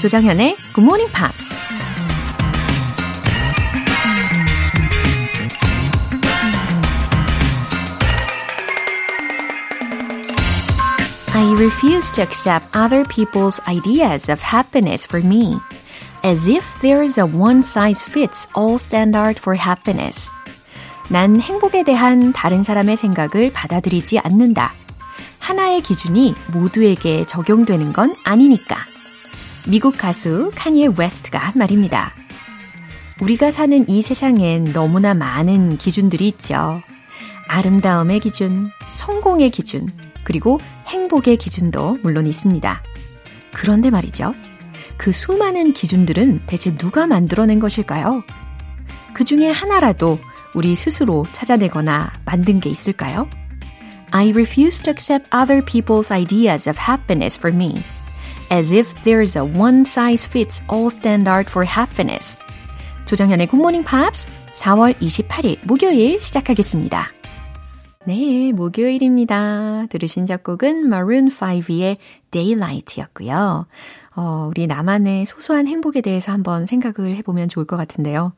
조정현의 Good Morning Pops. I refuse to accept other people's ideas of happiness for me, as if there is a one size fits all standard for happiness. 난 행복에 대한 다른 사람의 생각을 받아들이지 않는다. 하나의 기준이 모두에게 적용되는 건 아니니까. 미국 가수 카니에 웨스트가 한 말입니다. 우리가 사는 이 세상엔 너무나 많은 기준들이 있죠. 아름다움의 기준, 성공의 기준, 그리고 행복의 기준도 물론 있습니다. 그런데 말이죠. 그 수많은 기준들은 대체 누가 만들어낸 것일까요? 그 중에 하나라도 우리 스스로 찾아내거나 만든 게 있을까요? I refuse to accept other people's ideas of happiness for me, as if there's a one size fits all standard for happiness. 조정현의 굿모닝 팝스 4월 28일 목요일 시작하겠습니다. 네, 목요일입니다. 들으신 작곡은 Maroon 5의 Daylight였고요. 어, 우리 나만의 소소한 행복에 대해서 한번 생각을 해보면 좋을 것 같은데요.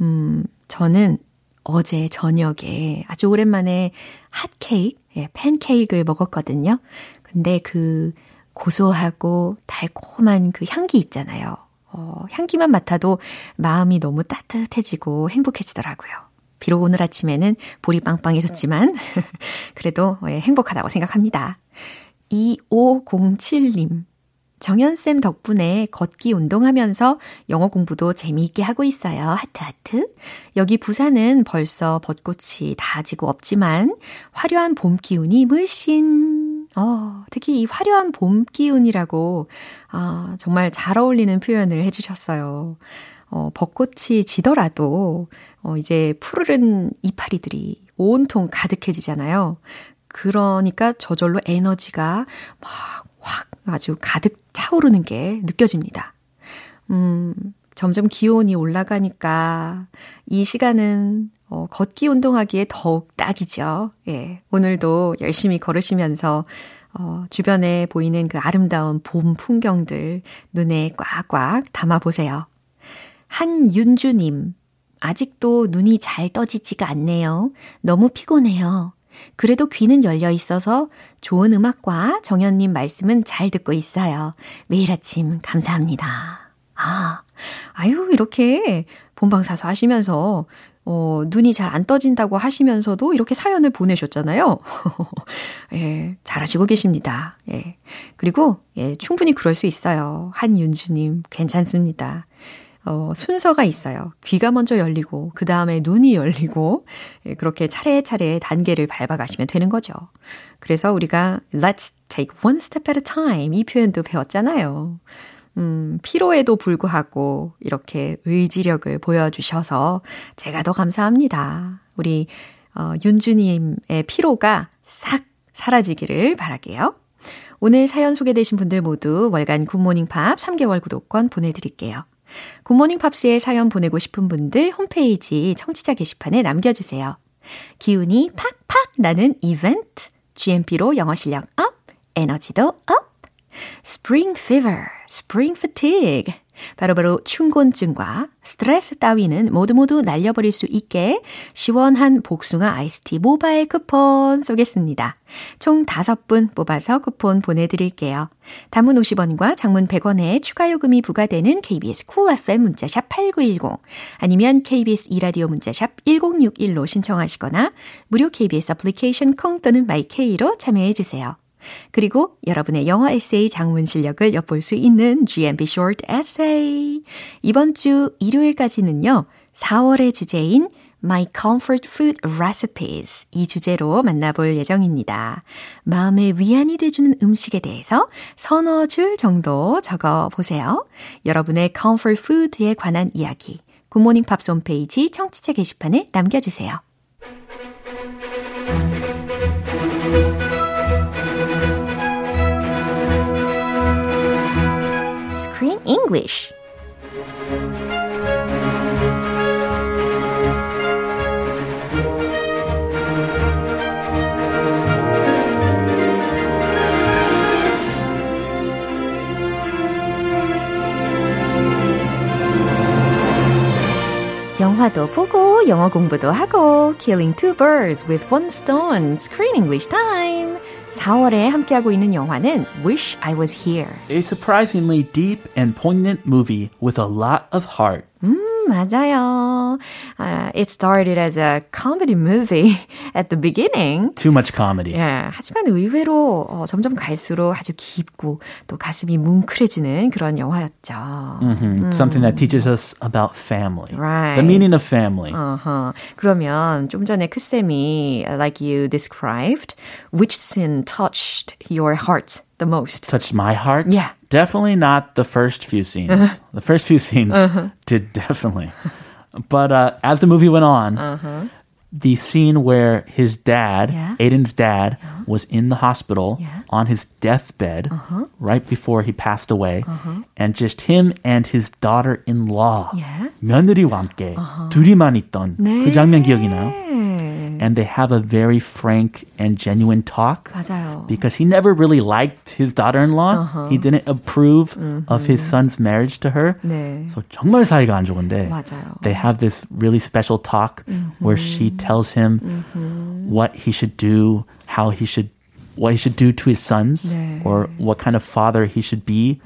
음, 저는 어제 저녁에 아주 오랜만에 핫케이크, 예, 팬케이크를 먹었거든요. 근데 그 고소하고 달콤한 그 향기 있잖아요. 어, 향기만 맡아도 마음이 너무 따뜻해지고 행복해지더라고요. 비록 오늘 아침에는 볼이 빵빵해졌지만, 그래도 예, 행복하다고 생각합니다. 2507님. 정연쌤 덕분에 걷기 운동하면서 영어 공부도 재미있게 하고 있어요. 하트, 하트. 여기 부산은 벌써 벚꽃이 다 지고 없지만, 화려한 봄 기운이 물씬. 어, 특히 이 화려한 봄 기운이라고, 아, 정말 잘 어울리는 표현을 해주셨어요. 어, 벚꽃이 지더라도, 어, 이제 푸르른 이파리들이 온통 가득해지잖아요. 그러니까 저절로 에너지가 막 확 아주 가득 차오르는 게 느껴집니다. 음, 점점 기온이 올라가니까 이 시간은 어, 걷기 운동하기에 더욱 딱이죠. 예. 오늘도 열심히 걸으시면서 어, 주변에 보이는 그 아름다운 봄 풍경들 눈에 꽉꽉 담아보세요. 한윤주님, 아직도 눈이 잘 떠지지가 않네요. 너무 피곤해요. 그래도 귀는 열려 있어서 좋은 음악과 정현님 말씀은 잘 듣고 있어요. 매일 아침 감사합니다. 아, 아유, 이렇게 본방사수 하시면서, 어, 눈이 잘 안 떠진다고 하시면서도 이렇게 사연을 보내셨잖아요. 예, 잘하시고 계십니다. 예. 그리고, 예, 충분히 그럴 수 있어요. 한윤주님, 괜찮습니다. 어, 순서가 있어요. 귀가 먼저 열리고, 그 다음에 눈이 열리고, 예, 그렇게 차례차례 단계를 밟아가시면 되는 거죠. 그래서 우리가 let's take one step at a time 이 표현도 배웠잖아요. 음, 피로에도 불구하고 이렇게 의지력을 보여주셔서 제가 더 감사합니다. 우리, 어, 윤주님의 피로가 싹 사라지기를 바랄게요. 오늘 사연 소개되신 분들 모두 월간 굿모닝 팝 3개월 구독권 보내드릴게요. 굿모닝 팝스에 사연 보내고 싶은 분들 홈페이지 청취자 게시판에 남겨주세요. 기운이 팍팍 나는 이벤트. GMP로 영어 실력 up, 에너지도 up. Spring Fever, Spring Fatigue. 바로바로 춘곤증과 스트레스 따위는 모두 모두 날려버릴 수 있게 시원한 복숭아 아이스티 모바일 쿠폰 쏘겠습니다. 총 5분 뽑아서 쿠폰 보내드릴게요. 단문 50원과 장문 100원에 추가 요금이 부과되는 KBS Cool FM 문자샵 8910 아니면 KBS 2라디오 문자샵 1061로 신청하시거나 무료 KBS 애플리케이션 콩 또는 마이케이로 참여해주세요. 그리고 여러분의 영어 에세이 장문 실력을 엿볼 수 있는 GMP Short Essay. 이번 주 일요일까지는요, 4월의 주제인 My Comfort Food Recipes 이 주제로 만나볼 예정입니다. 마음의 위안이 돼주는 음식에 대해서 서너 줄 정도 적어 보세요. 여러분의 comfort food에 관한 이야기, 굿모닝 팝스 홈페이지 청취자 게시판에 남겨주세요. Korean English. 영화도 보고 영어 공부도 하고 Killing two birds with one stone. Screen English time. 4월에 함께하고 있는 영화는 Wish I Was Here A surprisingly deep and poignant movie with a lot of heart. 음, 맞아요. Uh, it started as a comedy movie at the beginning. Too much comedy. 예, 하지만 의외로 어, 점점 갈수록 아주 깊고 또 가슴이 뭉클해지는 그런 영화였죠. Mhm. Something that teaches us about family. Right. The meaning of family. 어허. 그러면 좀 전에 크쌤이 like you described, which scene touched your heart the most? Touched my heart. Yeah. Definitely not the first few scenes. The first few scenes did definitely. But uh, as the movie went on, the scene where his dad, Yeah. Aiden's dad, was in the hospital Yeah. on his deathbed right before he passed away, and just him and his daughter-in-law, Yeah. 며느리와 함께 둘이만 있던 그 장면 기억이 나요? 네. And they have a very frank and genuine talk 맞아요. because he never really liked his daughter-in-law. He didn't approve of his son's marriage to her. 네. So 정말 사이가 안 좋은데 맞아요. they have this really special talk where she tells him what he should do, how he should what he should do to his sons 네. or what kind of father he should be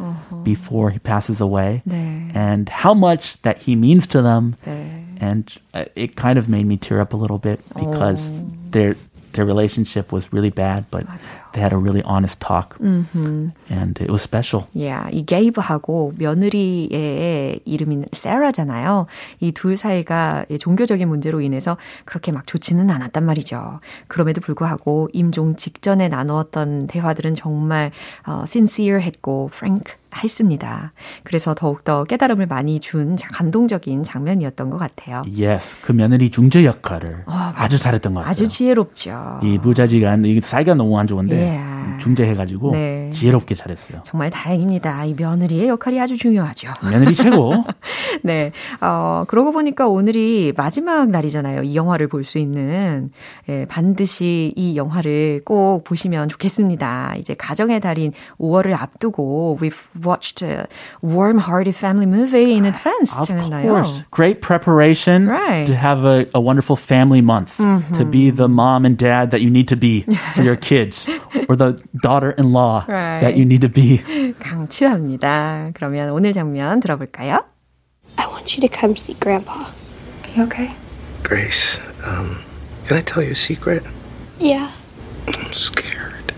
before he passes away 네. and how much that he means to them 네. And uh, it kind of made me tear up a little bit because their their relationship was really bad, but they had a really honest talk, and it was special. Yeah, 이 게이브하고 며느리의 이름인 세라잖아요. 이 둘 사이가 이 종교적인 문제로 인해서 그렇게 막 좋지는 않았단 말이죠. 그럼에도 불구하고 임종 직전에 나누었던 대화들은 정말 어, sincere했고 frank 했습니다. 그래서 더욱더 깨달음을 많이 준 자- 감동적인 장면이었던 것 같아요. Yes, 그 며느리 중재 역할을 아주 잘했던 것 같아요. 아주 지혜롭죠. 이 부자지간 이 사이가 너무 안 좋은데 Yeah. 중재해가지고 네. 지혜롭게 잘했어요. 정말 다행입니다. 이 며느리의 역할이 아주 중요하죠. 며느리 최고. 네. 어, 그러고 보니까 오늘이 마지막 날이잖아요. 이 영화를 볼 수 있는. 예, 반드시 이 영화를 꼭 보시면 좋겠습니다. 이제 가정의 달인 5월을 앞두고 we've watched a warm-hearted family movie in advance. Of 잖아요. course. Great preparation Right. to have a, a wonderful family month, to be the mom and dad that you need to be for your kids, or the daughter in law Right. that you need to be. 강추합니다. 그러면 오늘 장면 들어볼까요? I want you to come see Grandpa. Are you okay? Grace, um, can I tell you a secret? Yeah. I'm scared.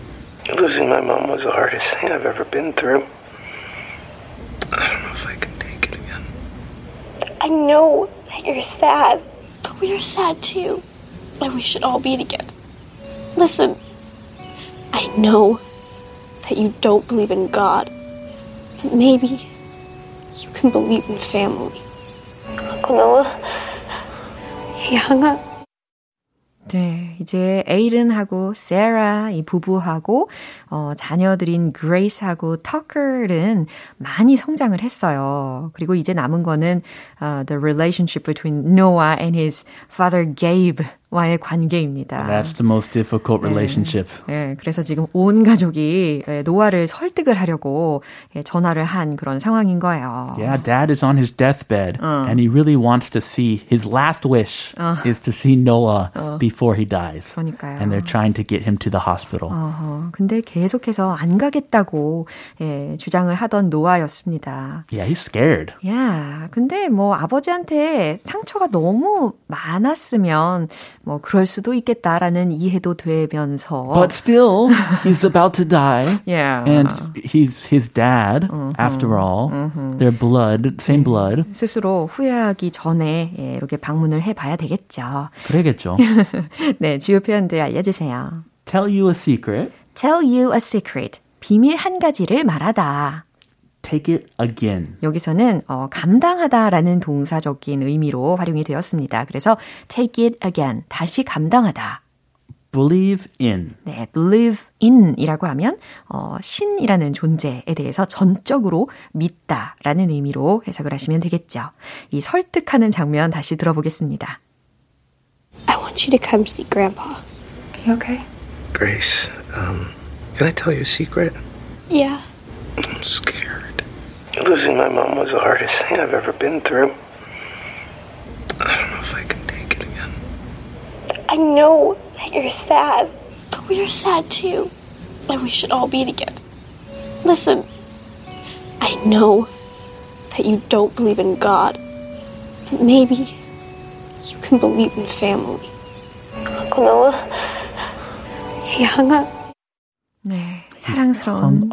Losing my mom was the hardest thing I've ever been through. Know that you're sad, but we are sad too. And we should all be together. Listen, I know that you don't believe in God. But maybe you can believe in family. Uncle Noah, he hung up. 네, 이제 에이른하고 세라 이 부부하고 어, 자녀들인 그레이스하고 터커는 많이 성장을 했어요. 그리고 이제 남은 거는 uh, the relationship between Noah and his father Gabe 와의 관계입니다. That's the most difficult relationship. 예, 그래서 지금 온 가족이 예, 노아를 설득을 하려고 예, 전화를 한 그런 상황인 거예요. Yeah, dad is on his deathbed and he really wants to see his last wish is to see Noah before he dies. 그러니까요. And they're trying to get him to the hospital. 어허, 근데 계속해서 안 가겠다고 예, 주장을 하던 노아였습니다. Yeah, he's scared. 야, 근데 뭐 아버지한테 상처가 너무 많았으면 뭐 그럴 수도 있겠다라는 이해도 되면서 But still, he's about to die. Yeah. And he's his dad, after all. Their blood, same blood. 스스로 후회하기 전에 예, 이렇게 방문을 해 봐야 되겠죠. 그래야겠죠. 네, 주요 표현들 알려 주세요. Tell you a secret. Tell you a secret. 비밀 한 가지를 말하다. Take it again. 여기서는 어, 감당하다라는 동사적인 의미로 활용이 되었습니다. 그래서 take it again. 다시 감당하다. Believe in. 네, believe in이라고 하면 어, 신이라는 존재에 대해서 전적으로 믿다라는 의미로 해석을 하시면 되겠죠. 이 설득하는 장면 다시 들어보겠습니다. I want you to come see Grandpa. Are you okay? Grace, um, can I tell you a secret? Yeah. I'm scared. Losing my mom was the hardest thing I've ever been through. I don't know if I can take it again. I know that you're sad, but we are sad too. And we should all be together. Listen, I know that you don't believe in God. But maybe you can believe in family. Uncle Noah, he hung up. 네, 사랑스러운.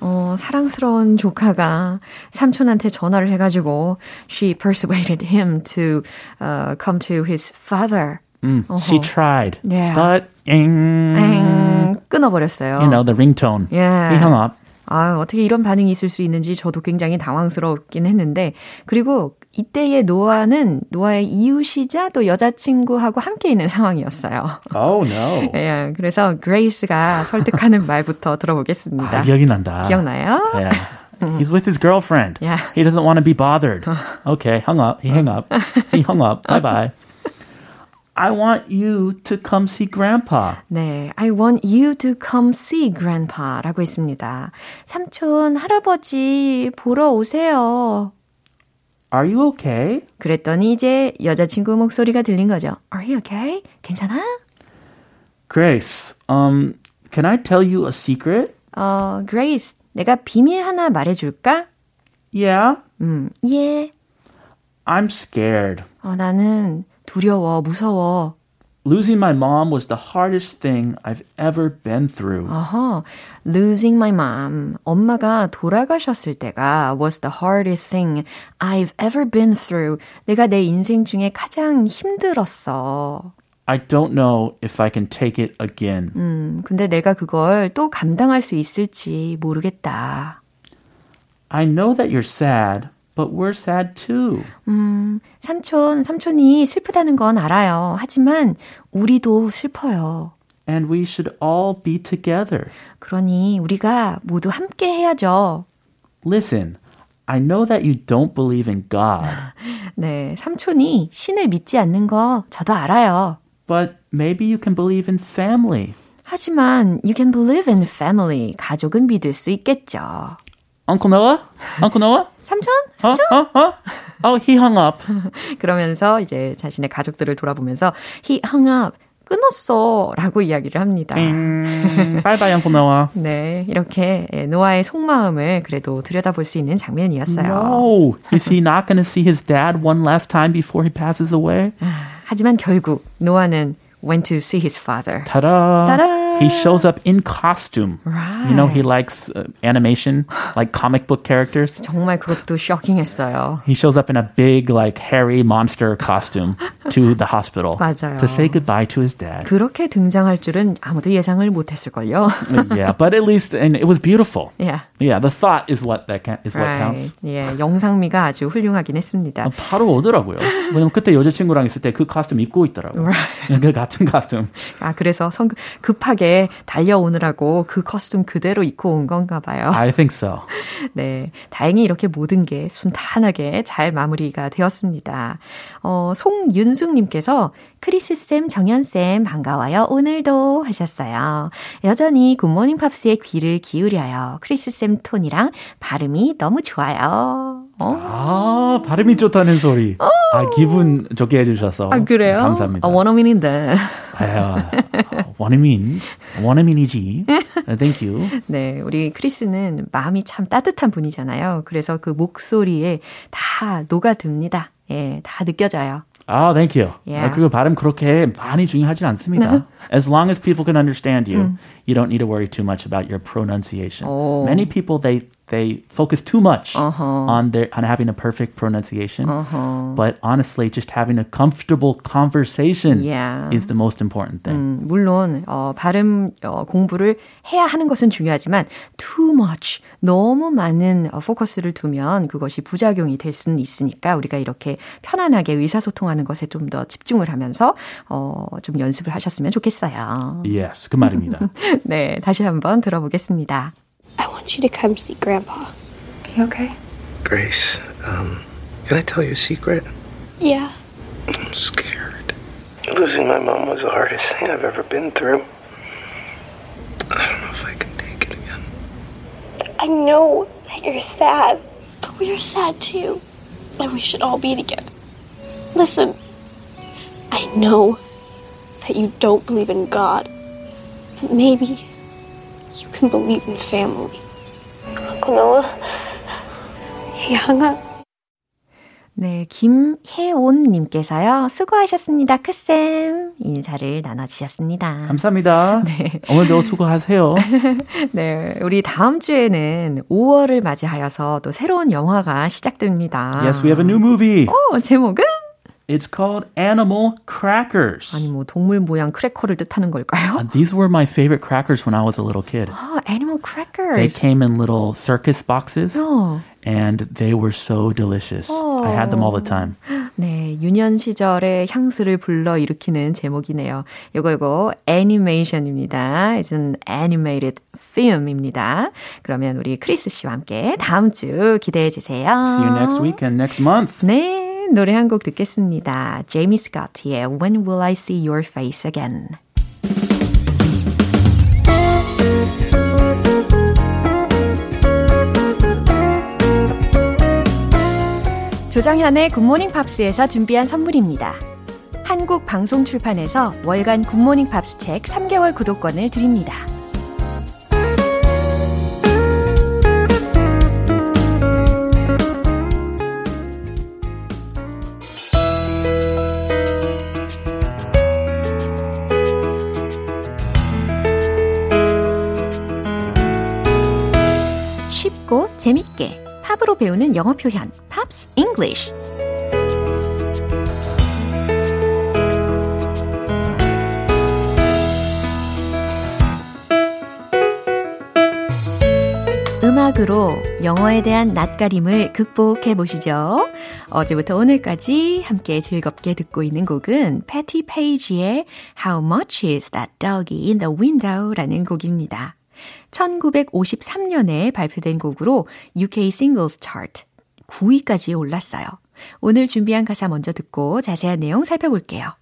어, 사랑스러운 조카가 삼촌한테 전화를 해가지고 she persuaded him to uh, come to his father. Mm, She tried, Yeah. but ing, 엥, 끊어버렸어요. you know the ringtone. Yeah. He hung up. 아, 어떻게 이런 반응이 있을 수 있는지 저도 굉장히 당황스럽긴 했는데, 그리고 이때의 노아는 노아의 이웃이자 또 여자친구하고 함께 있는 상황이었어요. Oh no. 예, 그래서 그레이스가 설득하는 말부터 들어보겠습니다. 아, 기억이 난다. 기억나요? Yeah. He's with his girlfriend. Yeah. He doesn't want to be bothered. Okay, hung up. He hung up. He hung up. Bye bye. I want you to come see grandpa. 네, I want you to come see grandpa 라고 했습니다. 삼촌, 할아버지 보러 오세요. Are you okay? 그랬더니 이제 여자친구 목소리가 들린 거죠. Are you okay? 괜찮아? Grace, um, can I tell you a secret? 어, Grace, 내가 비밀 하나 말해줄까? Yeah. 음, 예. I'm scared. 어, 나는 두려워, 무서워. Losing my mom was the hardest thing I've ever been through. 어허, losing my mom. 엄마가 돌아가셨을 때가 was the hardest thing I've ever been through. 내가 내 인생 중에 가장 힘들었어. I don't know if I can take it again. 음, 근데 내가 그걸 또 감당할 수 있을지 모르겠다. I know that you're sad, But we're sad too. 음, 삼촌, 삼촌이 슬프다는 건 알아요. 하지만 우리도 슬퍼요. And we should all be together. 그러니 우리가 모두 함께 해야죠. Listen, I know that you don't believe in God, 네, 삼촌이 신을 믿지 않는 거 저도 알아요. but maybe you can believe in family. 하지만 you can believe in family. 가족은 믿을 수 있겠죠. Uncle Noah? Uncle Noah? 삼촌? Huh? Huh? Huh? Oh, he hung up. 그러면서 이제 자신의 가족들을 돌아보면서 he hung up. 끊었어. 라고 이야기를 합니다. Mm, bye bye, Uncle Noah. 네, 이렇게 예, 노아의 속마음을 그래도 들여다볼 수 있는 장면이었어요. No. Is he not going to see his dad one last time before he passes away? 하지만 결국 노아는 went to see his father. Ta-da! Ta-da! He shows up in costume. Right. You know, he likes uh, animation, like comic book characters. 정말 그것도 쇼킹했어요. He shows up in a big, like, hairy monster costume to the hospital 맞아요. to say goodbye to his dad. 그렇게 등장할 줄은 아무도 예상을 못했을걸요. yeah, but at least, and it was beautiful. yeah. Yeah, the thought is what that ca- is what Right. counts. 예, 영상미가 아주 훌륭하긴 했습니다. 바로 오더라고요. 왜냐면 그때 여자친구랑 있을 때 그 코스튬 입고 있더라고요. 그 같은 코스튬. 아, 그래서 성, 급하게 달려오느라고 그 커스튬 그대로 입고 온 건가 봐요. I think so. 네. 다행히 이렇게 모든 게 순탄하게 잘 마무리가 되었습니다. 어, 송윤숙님께서 크리스쌤, 정연쌤, 반가워요. 오늘도 하셨어요. 여전히 굿모닝 팝스의 귀를 기울여요. 크리스쌤 톤이랑 발음이 너무 좋아요. 어? 아, 발음이 좋다는 소리. 아, 기분 좋게 해주셔서. 아, 그래요? 감사합니다. 아, 원어민인데. 아유, 원어민, 원어민이지. Thank you. 네, 우리 크리스는 마음이 참 따뜻한 분이잖아요. 그래서 그 목소리에 다 녹아듭니다. 예, 다 느껴져요. 아, thank you. Yeah. 아, 그리고 발음 그렇게 많이 중요하진 않습니다. As long as people can understand you, you don't need to worry too much about your pronunciation. 오. Many people they they focus too much Uh-huh. on their on having a perfect pronunciation. But honestly, just having a comfortable conversation Yeah. is the most important thing. 음, 물론 어, 발음 어, 공부를 해야 하는 것은 중요하지만 too much 너무 많은 어, 포커스를 두면 그것이 부작용이 될 수는 있으니까 우리가 이렇게 편안하게 의사소통하는 것에 좀 더 집중을 하면서 어, 좀 연습을 하셨으면 좋겠어요. Yes, 그 말입니다. 네, 다시 한번 들어보겠습니다. I want you to come see Grandpa. You okay? Grace, um, can I tell you a secret? Yeah. I'm scared. Losing my mom was the hardest thing I've ever been through. I don't know if I can take it again. I know that you're sad, but we are sad too. And we should all be together. Listen, I know that you don't believe in God. But maybe you can believe in family. Hung up. 네, 김혜온님께서요, 수고하셨습니다, 크쌤. 인사를 나눠주셨습니다. 감사합니다. 네. 오늘도 수고하세요. 네, 우리 다음 주에는 5월을 맞이하여서 또 새로운 영화가 시작됩니다. yes, we have a new movie. 어, 제목은? It's called Animal Crackers. 아니, 뭐, 동물 모양 크래커를 뜻하는 걸까요? Uh, these were my favorite crackers when I was a little kid. 아, animal crackers. They came in little circus boxes 어. and they were so delicious. I had them all the time. 네, 유년 시절의 향수를 불러 일으키는 제목이네요. 요거 요거 애니메이션입니다. It's an animated film입니다. 그러면 우리 크리스 씨와 함께 다음 주 기대해 주세요. See you next week and next month. 네, 노래 한 곡 듣겠습니다. 제이미 스코트의 When Will I See Your Face Again. 조정현의 굿모닝 팝스에서 준비한 선물입니다. 한국 방송 출판에서 월간 굿모닝 팝스 책 3개월 구독권을 드립니다. 재밌게 팝으로 배우는 영어 표현 Pops English 음악으로 영어에 대한 낯가림을 극복해 보시죠. 어제부터 오늘까지 함께 즐겁게 듣고 있는 곡은 패티 페이지의 How Much Is That Doggy in the Window라는 곡입니다. 1953년에 발표된 곡으로 UK Singles Chart 9위까지 올랐어요. 오늘 준비한 가사 먼저 듣고 자세한 내용 살펴볼게요.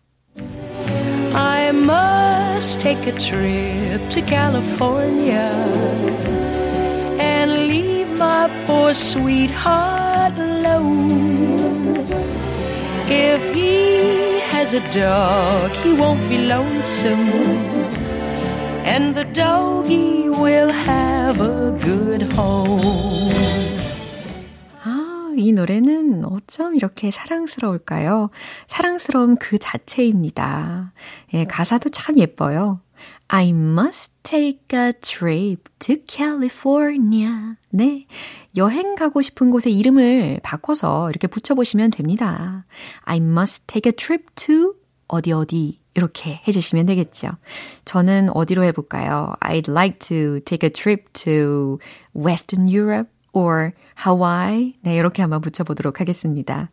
I must take a trip to California and leave my poor sweetheart alone. If he has a dog, he won't be lonesome. And the doggy will have a good home. 아, 이 노래는 어쩜 이렇게 사랑스러울까요? 사랑스러움 그 자체입니다. 예, 가사도 참 예뻐요. I must take a trip to California. 네. 여행 가고 싶은 곳의 이름을 바꿔서 이렇게 붙여보시면 됩니다. I must take a trip to 어디 어디 이렇게 해주시면 되겠죠. 저는 어디로 해볼까요? I'd like to take a trip to Western Europe or Hawaii. 네, 이렇게 한번 붙여보도록 하겠습니다.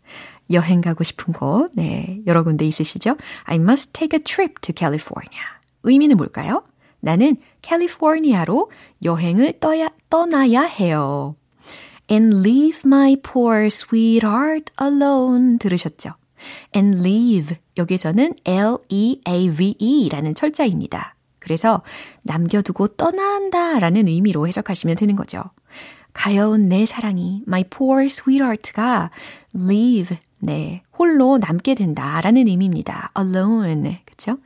여행 가고 싶은 곳, 네, 여러 군데 있으시죠? I must take a trip to California. 의미는 뭘까요? 나는 캘리포니아로 여행을 떠야, 떠나야 해요. And leave my poor sweetheart alone. 들으셨죠? And leave. 여기서는 L-E-A-V-E 라는 철자입니다. 그래서 남겨두고 떠난다 라는 의미로 해석하시면 되는 거죠. 가여운 내 사랑이, my poor sweetheart가 leave, 네, 홀로 남게 된다 라는 의미입니다. alone, 그쵸?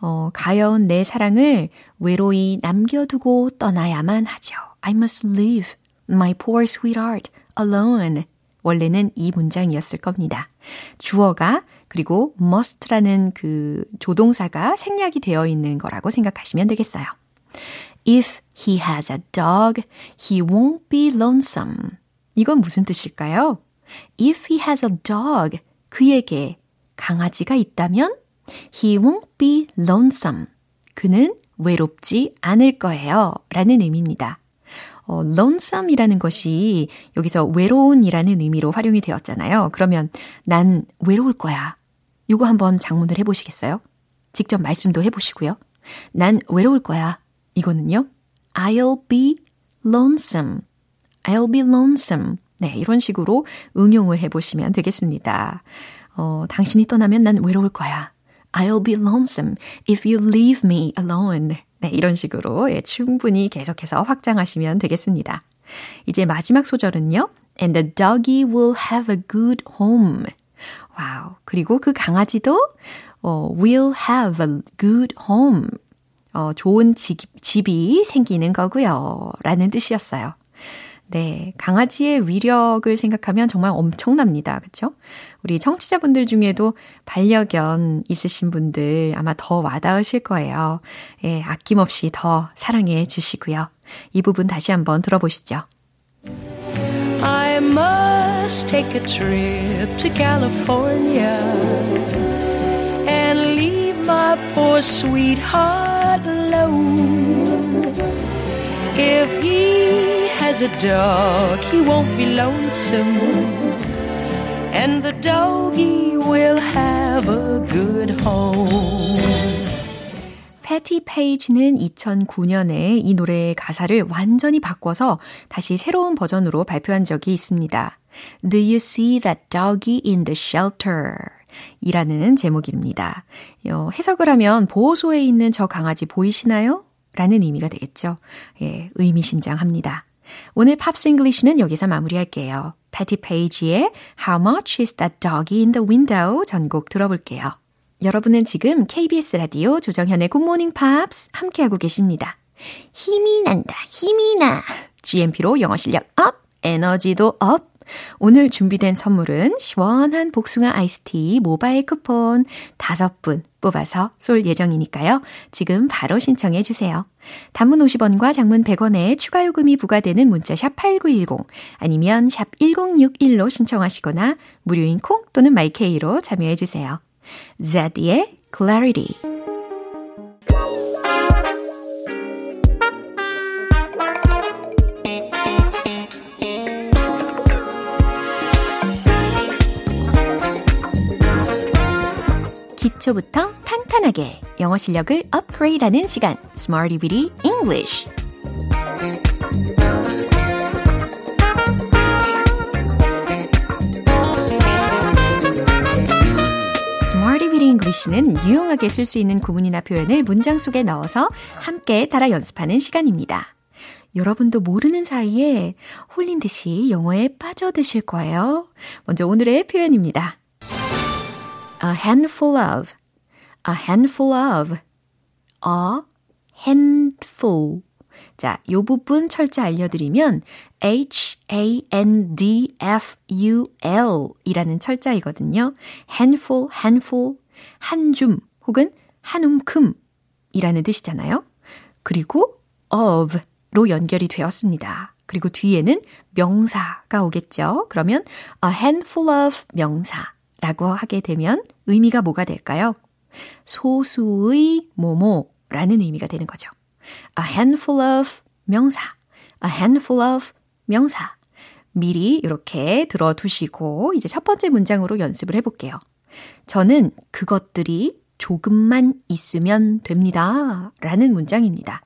어, 가여운 내 사랑을 외로이 남겨두고 떠나야만 하죠. I must leave my poor sweetheart alone. 원래는 이 문장이었을 겁니다. 주어가 그리고 must라는 그 조동사가 생략이 되어 있는 거라고 생각하시면 되겠어요. If he has a dog, he won't be lonesome. 이건 무슨 뜻일까요? If he has a dog, 그에게 강아지가 있다면 he won't be lonesome. 그는 외롭지 않을 거예요. 라는 의미입니다. 어, lonesome이라는 것이 여기서 외로운이라는 의미로 활용이 되었잖아요. 그러면 난 외로울 거야. 요거 한번 장문을 해보시겠어요? 직접 말씀도 해보시고요. 난 외로울 거야. 이거는요. I'll be lonesome. I'll be lonesome. 네, 이런 식으로 응용을 해보시면 되겠습니다. 어, 당신이 떠나면 난 외로울 거야. I'll be lonesome if you leave me alone. 네, 이런 식으로 예, 충분히 계속해서 확장하시면 되겠습니다. 이제 마지막 소절은요. And the doggy will have a good home. 와우. 그리고 그 강아지도 어, will have a good home. 어, 좋은 집, 집이 생기는 거고요. 라는 뜻이었어요. 네, 강아지의 위력을 생각하면 정말 엄청납니다. 그쵸? 우리 청취자분들 중에도 반려견 있으신 분들 아마 더 와닿으실 거예요. 예, 아낌없이 더 사랑해 주시고요. 이 부분 다시 한번 들어보시죠. I must take a trip to California and leave my poor sweetheart alone. If he has a dog, he won't be lonesome. And the doggy will have a good home. 패티 페이지는 2009년에 이 노래의 가사를 완전히 바꿔서 다시 새로운 버전으로 발표한 적이 있습니다. Do you see that doggy in the shelter? 이라는 제목입니다. 어, 해석을 하면 보호소에 있는 저 강아지 보이시나요? 라는 의미가 되겠죠. 예, 의미심장합니다. 오늘 Pops English는 여기서 마무리할게요. 패티 페이지의 How much is that doggy in the window 전곡 들어볼게요. 여러분은 지금 KBS 라디오 조정현의 Good Morning Pops 함께하고 계십니다. 힘이 난다, 힘이 나. GMP로 영어 실력 up, 에너지도 up. 오늘 준비된 선물은 시원한 복숭아 아이스티 모바일 쿠폰 5분 뽑아서 쏠 예정이니까요. 지금 바로 신청해 주세요. 단문 50원과 장문 100원에 추가 요금이 부과되는 문자 샵 8910 아니면 샵 1061로 신청하시거나 무료인 콩 또는 마이케이로 참여해 주세요. Zed의 Clarity. 기초부터 탄탄하게 영어 실력을 업그레이드하는 시간, Smarty Bitty English. English는 유용하게 쓸 수 있는 구문이나 표현을 문장 속에 넣어서 함께 따라 연습하는 시간입니다. 여러분도 모르는 사이에 홀린 듯이 영어에 빠져드실 거예요. 먼저 오늘의 표현입니다. A handful of, a handful of, a handful. 자, 요 부분 철자 알려드리면 H-A-N-D-F-U-L 이라는 철자이거든요. handful, handful, 한 줌 혹은 한 움큼 이라는 뜻이잖아요. 그리고 of로 연결이 되었습니다. 그리고 뒤에는 명사가 오겠죠. 그러면 a handful of 명사 라고 하게 되면 의미가 뭐가 될까요? 소수의 뭐뭐라는 의미가 되는 거죠. a handful of 명사, a handful of 명사. 미리 이렇게 들어두시고 이제 첫 번째 문장으로 연습을 해볼게요. 저는 그것들이 조금만 있으면 됩니다. 라는 문장입니다.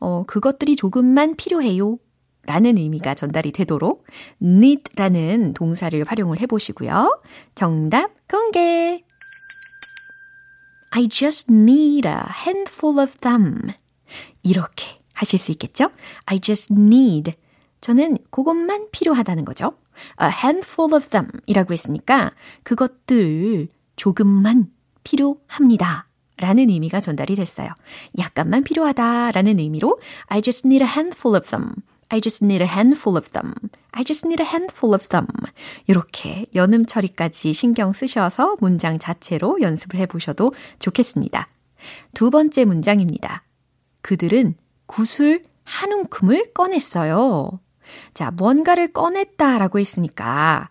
어, 그것들이 조금만 필요해요. 라는 의미가 전달이 되도록 need 라는 동사를 활용을 해보시고요. 정답 공개! I just need a handful of them. 이렇게 하실 수 있겠죠? I just need. 저는 그것만 필요하다는 거죠. A handful of them 이라고 했으니까 그것들 조금만 필요합니다. 라는 의미가 전달이 됐어요. 약간만 필요하다 라는 의미로 I just need a handful of them. I just need a handful of them. I just need a handful of them. 이렇게 연음 처리까지 신경 쓰셔서 문장 자체로 연습을 해보셔도 좋겠습니다. 두 번째 문장입니다. 그들은 구슬 한 움큼을 꺼냈어요. 자, 뭔가를 꺼냈다 라고 했으니까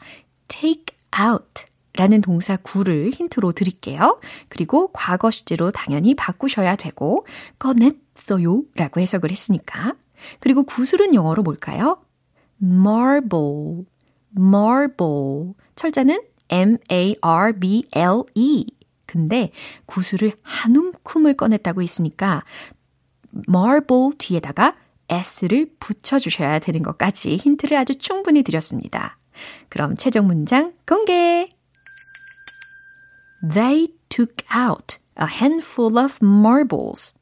take out 라는 동사 구를 힌트로 드릴게요. 그리고 과거 시제로 당연히 바꾸셔야 되고 꺼냈어요 라고 해석을 했으니까 그리고 구슬은 영어로 뭘까요? marble, marble. 철자는 M-A-R-B-L-E. 근데 구슬을 한 움큼을 꺼냈다고 했으니까 marble 뒤에다가 s를 붙여주셔야 되는 것까지 힌트를 아주 충분히 드렸습니다. 그럼 최종 문장 공개! They took out a handful of marbles.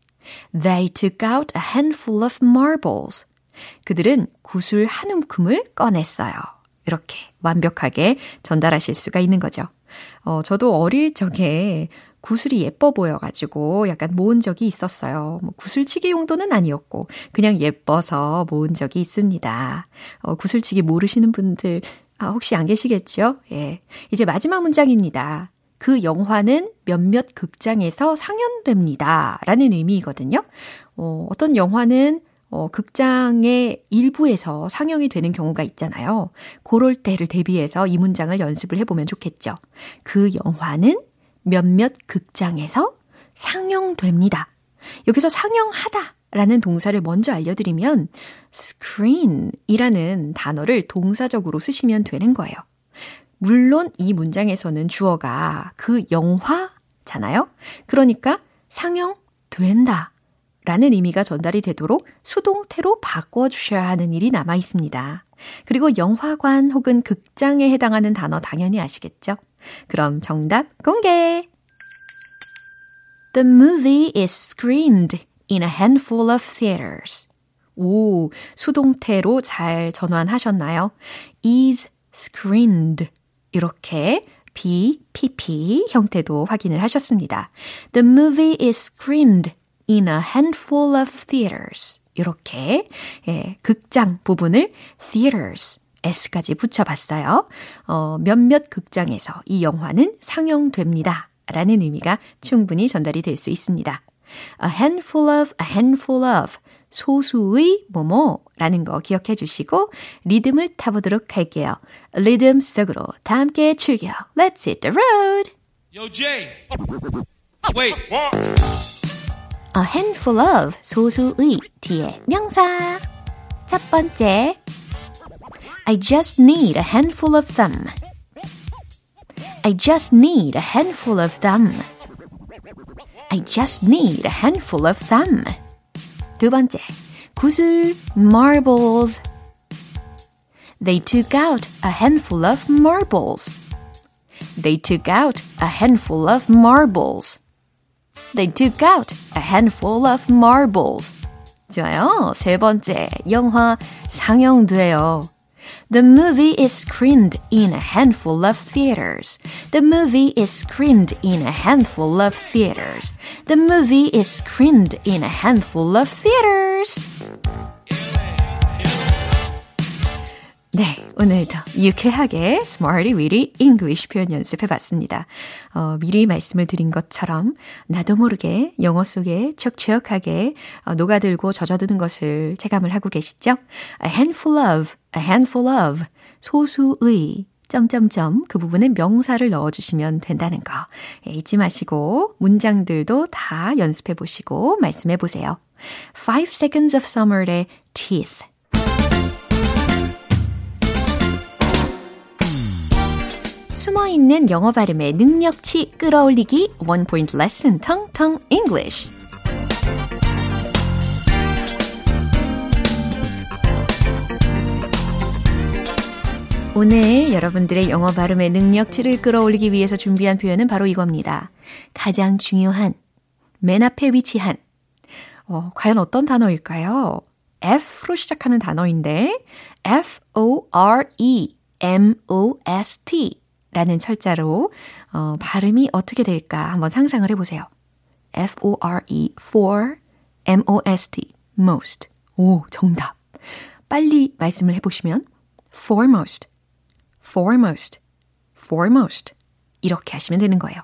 They took out a handful of marbles. 그들은 구슬 한 움큼을 꺼냈어요. 이렇게 완벽하게 전달하실 수가 있는 거죠. 어, 저도 어릴 적에 구슬이 예뻐 보여가지고 약간 모은 적이 있었어요. 뭐 구슬치기 용도는 아니었고, 그냥 예뻐서 모은 적이 있습니다. 어, 구슬치기 모르시는 분들, 아, 혹시 안 계시겠죠? 예. 이제 마지막 문장입니다. 그 영화는 몇몇 극장에서 상연됩니다. 라는 의미이거든요. 어, 어떤 영화는 어, 극장의 일부에서 상영이 되는 경우가 있잖아요. 그럴 때를 대비해서 이 문장을 연습을 해보면 좋겠죠. 그 영화는 몇몇 극장에서 상영됩니다. 여기서 상영하다 라는 동사를 먼저 알려드리면 screen 이라는 단어를 동사적으로 쓰시면 되는 거예요. 물론 이 문장에서는 주어가 그 영화잖아요. 그러니까 상영된다 라는 의미가 전달이 되도록 수동태로 바꿔주셔야 하는 일이 남아 있습니다. 그리고 영화관 혹은 극장에 해당하는 단어 당연히 아시겠죠? 그럼 정답 공개! The movie is screened in a handful of theaters. 오, 수동태로 잘 전환하셨나요? is screened. 이렇게 B, PP 형태도 확인을 하셨습니다. The movie is screened in a handful of theaters. 이렇게 예, 극장 부분을 theaters s까지 붙여봤어요. 어, 몇몇 극장에서 이 영화는 상영됩니다. 라는 의미가 충분히 전달이 될 수 있습니다. A handful of, a handful of. 소수의 뭐뭐라는 거 기억해 주시고 리듬을 타보도록 할게요. 리듬 속으로 다 함께 출격. Let's hit the road. Yo, Jay. Wait. A handful of 소수의 뒤에 명사. 첫 번째. I just need a handful of them. I just need a handful of them. I just need a handful of them. 두 번째, 구슬, marbles. They took out a handful of marbles. They took out a handful of marbles. They took out a handful of marbles. 좋아요. 세 번째, 영화 상영돼요. The movie is screened in a handful of theaters. The movie is screened in a handful of theaters. The movie is screened in a handful of theaters. 네, 오늘도 유쾌하게 Smarty Weedy English 표현 연습해봤습니다. 어, 미리 말씀을 드린 것처럼 나도 모르게 영어 속에 촉촉하게 어, 녹아들고 젖어드는 것을 체감을 하고 계시죠? A handful of, a handful of, 소수의, 점점점 그 부분에 명사를 넣어주시면 된다는 거 예, 잊지 마시고 문장들도 다 연습해 보시고 말씀해 보세요. Five Seconds of Summer의 Teeth 숨어있는 영어 발음의 능력치 끌어올리기 원 포인트 레슨 텅텅 English 오늘 여러분들의 영어 발음의 능력치를 끌어올리기 위해서 준비한 표현은 바로 이겁니다. 가장 중요한, 맨 앞에 위치한. 어, 과연 어떤 단어일까요? F로 시작하는 단어인데, F-O-R-E-M-O-S-T 라는 철자로, 어, 발음이 어떻게 될까 한번 상상을 해보세요. F-O-R-E, for, M-O-S-T, most. 오, 정답. 빨리 말씀을 해보시면, foremost. foremost, foremost. 이렇게 하시면 되는 거예요.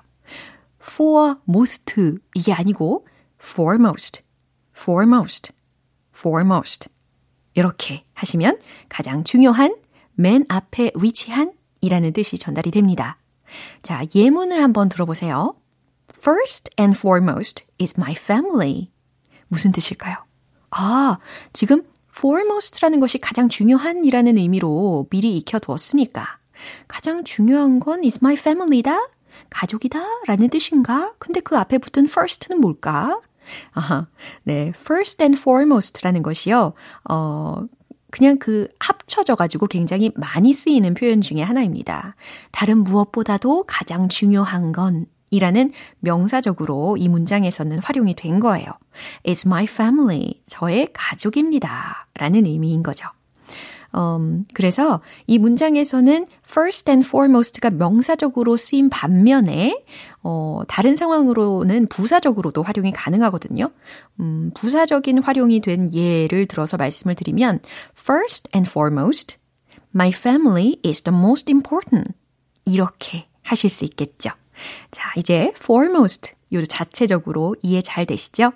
foremost 이게 아니고 foremost, foremost, foremost. 이렇게 하시면 가장 중요한 맨 앞에 위치한 이라는 뜻이 전달이 됩니다. 자, 예문을 한번 들어보세요. First and foremost is my family. 무슨 뜻일까요? 아, 지금 foremost라는 것이 가장 중요한이라는 의미로 미리 익혀두었으니까 가장 중요한 건 is my family다? 가족이다? 라는 뜻인가? 근데 그 앞에 붙은 first는 뭘까? 아하, 네, first and foremost라는 것이요, 어, 그냥 그 합쳐져 가지고 굉장히 많이 쓰이는 표현 중에 하나입니다. 다른 무엇보다도 가장 중요한 건 이라는 명사적으로 이 문장에서는 활용이 된 거예요. It's my family. 저의 가족입니다. 라는 의미인 거죠. 음, 그래서 이 문장에서는 first and foremost가 명사적으로 쓰인 반면에 어, 다른 상황으로는 부사적으로도 활용이 가능하거든요. 음, 부사적인 활용이 된 예를 들어서 말씀을 드리면 first and foremost my family is the most important 이렇게 하실 수 있겠죠. 자, 이제 foremost 요 자체적으로 이해 잘 되시죠?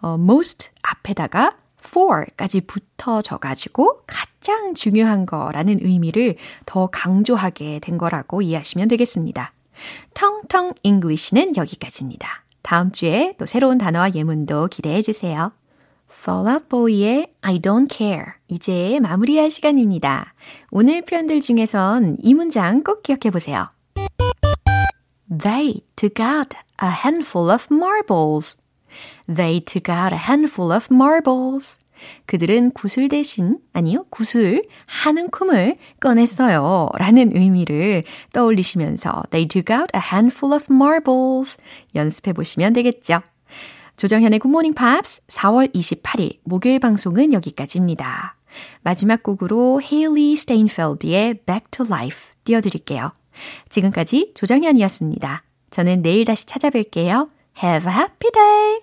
어, most 앞에다가 fore까지 붙어져 가지고 가장 중요한 거라는 의미를 더 강조하게 된 거라고 이해하시면 되겠습니다. 텅텅 English는 여기까지입니다. 다음 주에 또 새로운 단어와 예문도 기대해 주세요. Fall Out Boy의 I don't care. 이제 마무리할 시간입니다. 오늘 표현들 중에선 이 문장 꼭 기억해 보세요. They took out a handful of marbles. They took out a handful of marbles. 그들은 구슬 대신, 아니요, 구슬 한 움큼을 꺼냈어요. 라는 의미를 떠올리시면서 They took out a handful of marbles. 연습해 보시면 되겠죠. 조정현의 굿모닝 팝스 4월 28일 목요일 방송은 여기까지입니다. 마지막 곡으로 헤일리 스테인펠드의 Back to Life 띄워드릴게요. 지금까지 조정현이었습니다. 저는 내일 다시 찾아뵐게요. Have a happy day!